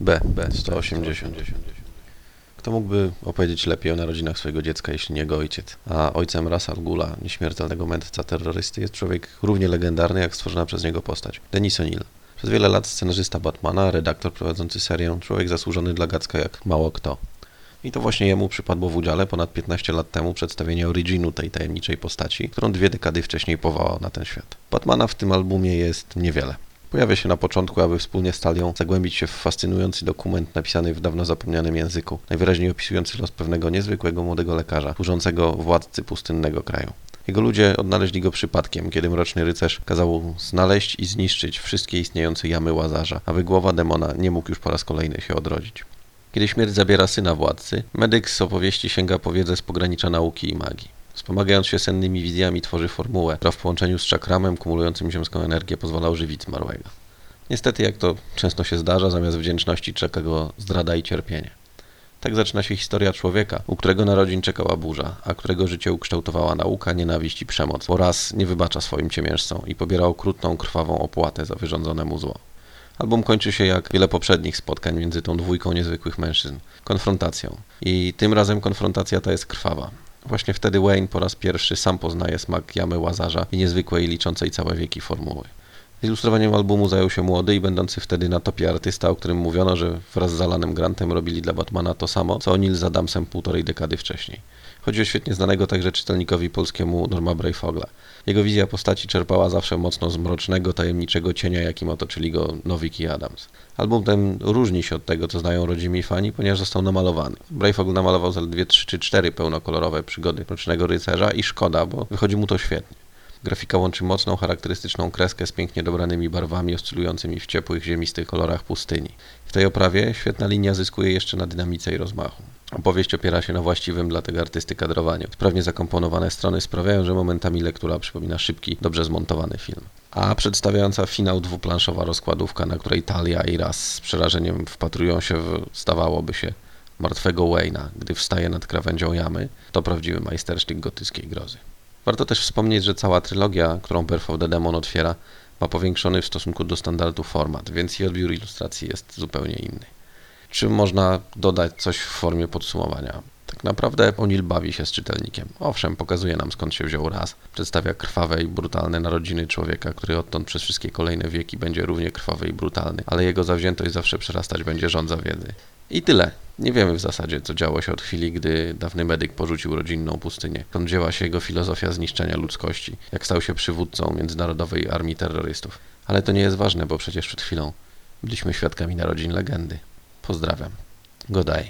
B, B, 180. Kto mógłby opowiedzieć lepiej o narodzinach swojego dziecka, jeśli nie jego ojciec? A ojcem Rasa al Ghula, nieśmiertelnego mędrca terrorysty, jest człowiek równie legendarny, jak stworzona przez niego postać. Denis O'Neill. Przez wiele lat scenarzysta Batmana, redaktor prowadzący serię, człowiek zasłużony dla Gacka jak mało kto. I to właśnie jemu przypadło w udziale ponad 15 lat temu przedstawienie originu tej tajemniczej postaci, którą dwie dekady wcześniej powołał na ten świat. Batmana w tym albumie jest niewiele. Pojawia się na początku, aby wspólnie z Talią zagłębić się w fascynujący dokument napisany w dawno zapomnianym języku, najwyraźniej opisujący los pewnego niezwykłego młodego lekarza, służącego władcy pustynnego kraju. Jego ludzie odnaleźli go przypadkiem, kiedy mroczny rycerz kazał znaleźć i zniszczyć wszystkie istniejące jamy łazarza, aby głowa demona nie mógł już po raz kolejny się odrodzić. Kiedy śmierć zabiera syna władcy, medyk z opowieści sięga po wiedzę z pogranicza nauki i magii. Wspomagając się sennymi wizjami tworzy formułę, która w połączeniu z czakramem kumulującym ziemską energię pozwala ożywić zmarłego. Niestety, jak to często się zdarza, zamiast wdzięczności czeka go zdrada i cierpienie. Tak zaczyna się historia człowieka, u którego narodzin czekała burza, a którego życie ukształtowała nauka, nienawiść i przemoc, bo raz nie wybacza swoim ciemiężcom i pobiera okrutną, krwawą opłatę za wyrządzone mu zło. Album kończy się jak wiele poprzednich spotkań między tą dwójką niezwykłych mężczyzn konfrontacją. I tym razem konfrontacja ta jest krwawa. Właśnie wtedy Wayne po raz pierwszy sam poznaje smak jamy łazarza i niezwykłej liczącej całe wieki formuły. Ilustrowaniem albumu zajął się młody i będący wtedy na topie artysta, o którym mówiono, że wraz z Alanem Grantem robili dla Batmana to samo, co O'Neill z Adamsem półtorej dekady wcześniej. Chodzi o świetnie znanego także czytelnikowi polskiemu Norma Brayfogla. Jego wizja postaci czerpała zawsze mocno z mrocznego, tajemniczego cienia, jakim otoczyli go Nowik i Adams. Album ten różni się od tego, co znają rodzimi fani, ponieważ został namalowany. Brayfogl namalował zaledwie 3 czy 4 pełnokolorowe przygody Mrocznego Rycerza i szkoda, bo wychodzi mu to świetnie. Grafika łączy mocną, charakterystyczną kreskę z pięknie dobranymi barwami oscylującymi w ciepłych, ziemistych kolorach pustyni. W tej oprawie świetna linia zyskuje jeszcze na dynamice i rozmachu. Opowieść opiera się na właściwym dla tego artysty kadrowaniu. Sprawnie zakomponowane strony sprawiają, że momentami lektura przypomina szybki, dobrze zmontowany film. A przedstawiająca finał dwuplanszowa rozkładówka, na której Talia i Raz z przerażeniem wpatrują się w, zdawałoby się, martwego Wayna, gdy wstaje nad krawędzią jamy, to prawdziwy majstersztyk gotyckiej grozy. Warto też wspomnieć, że cała trylogia, którą Birth the Demon otwiera, ma powiększony w stosunku do standardu format, więc i odbiór ilustracji jest zupełnie inny. Czy można dodać coś w formie podsumowania? Tak naprawdę O'Neill bawi się z czytelnikiem. Owszem, pokazuje nam skąd się wziął raz. Przedstawia krwawe i brutalne narodziny człowieka, który odtąd przez wszystkie kolejne wieki będzie równie krwawy i brutalny, ale jego zawziętość zawsze przerastać będzie rządza wiedzy. I tyle. Nie wiemy w zasadzie, co działo się od chwili, gdy dawny medyk porzucił rodzinną pustynię. Skąd wzięła się jego filozofia zniszczenia ludzkości, jak stał się przywódcą międzynarodowej armii terrorystów. Ale to nie jest ważne, bo przecież przed chwilą byliśmy świadkami narodzin legendy. Pozdrawiam. Godaj.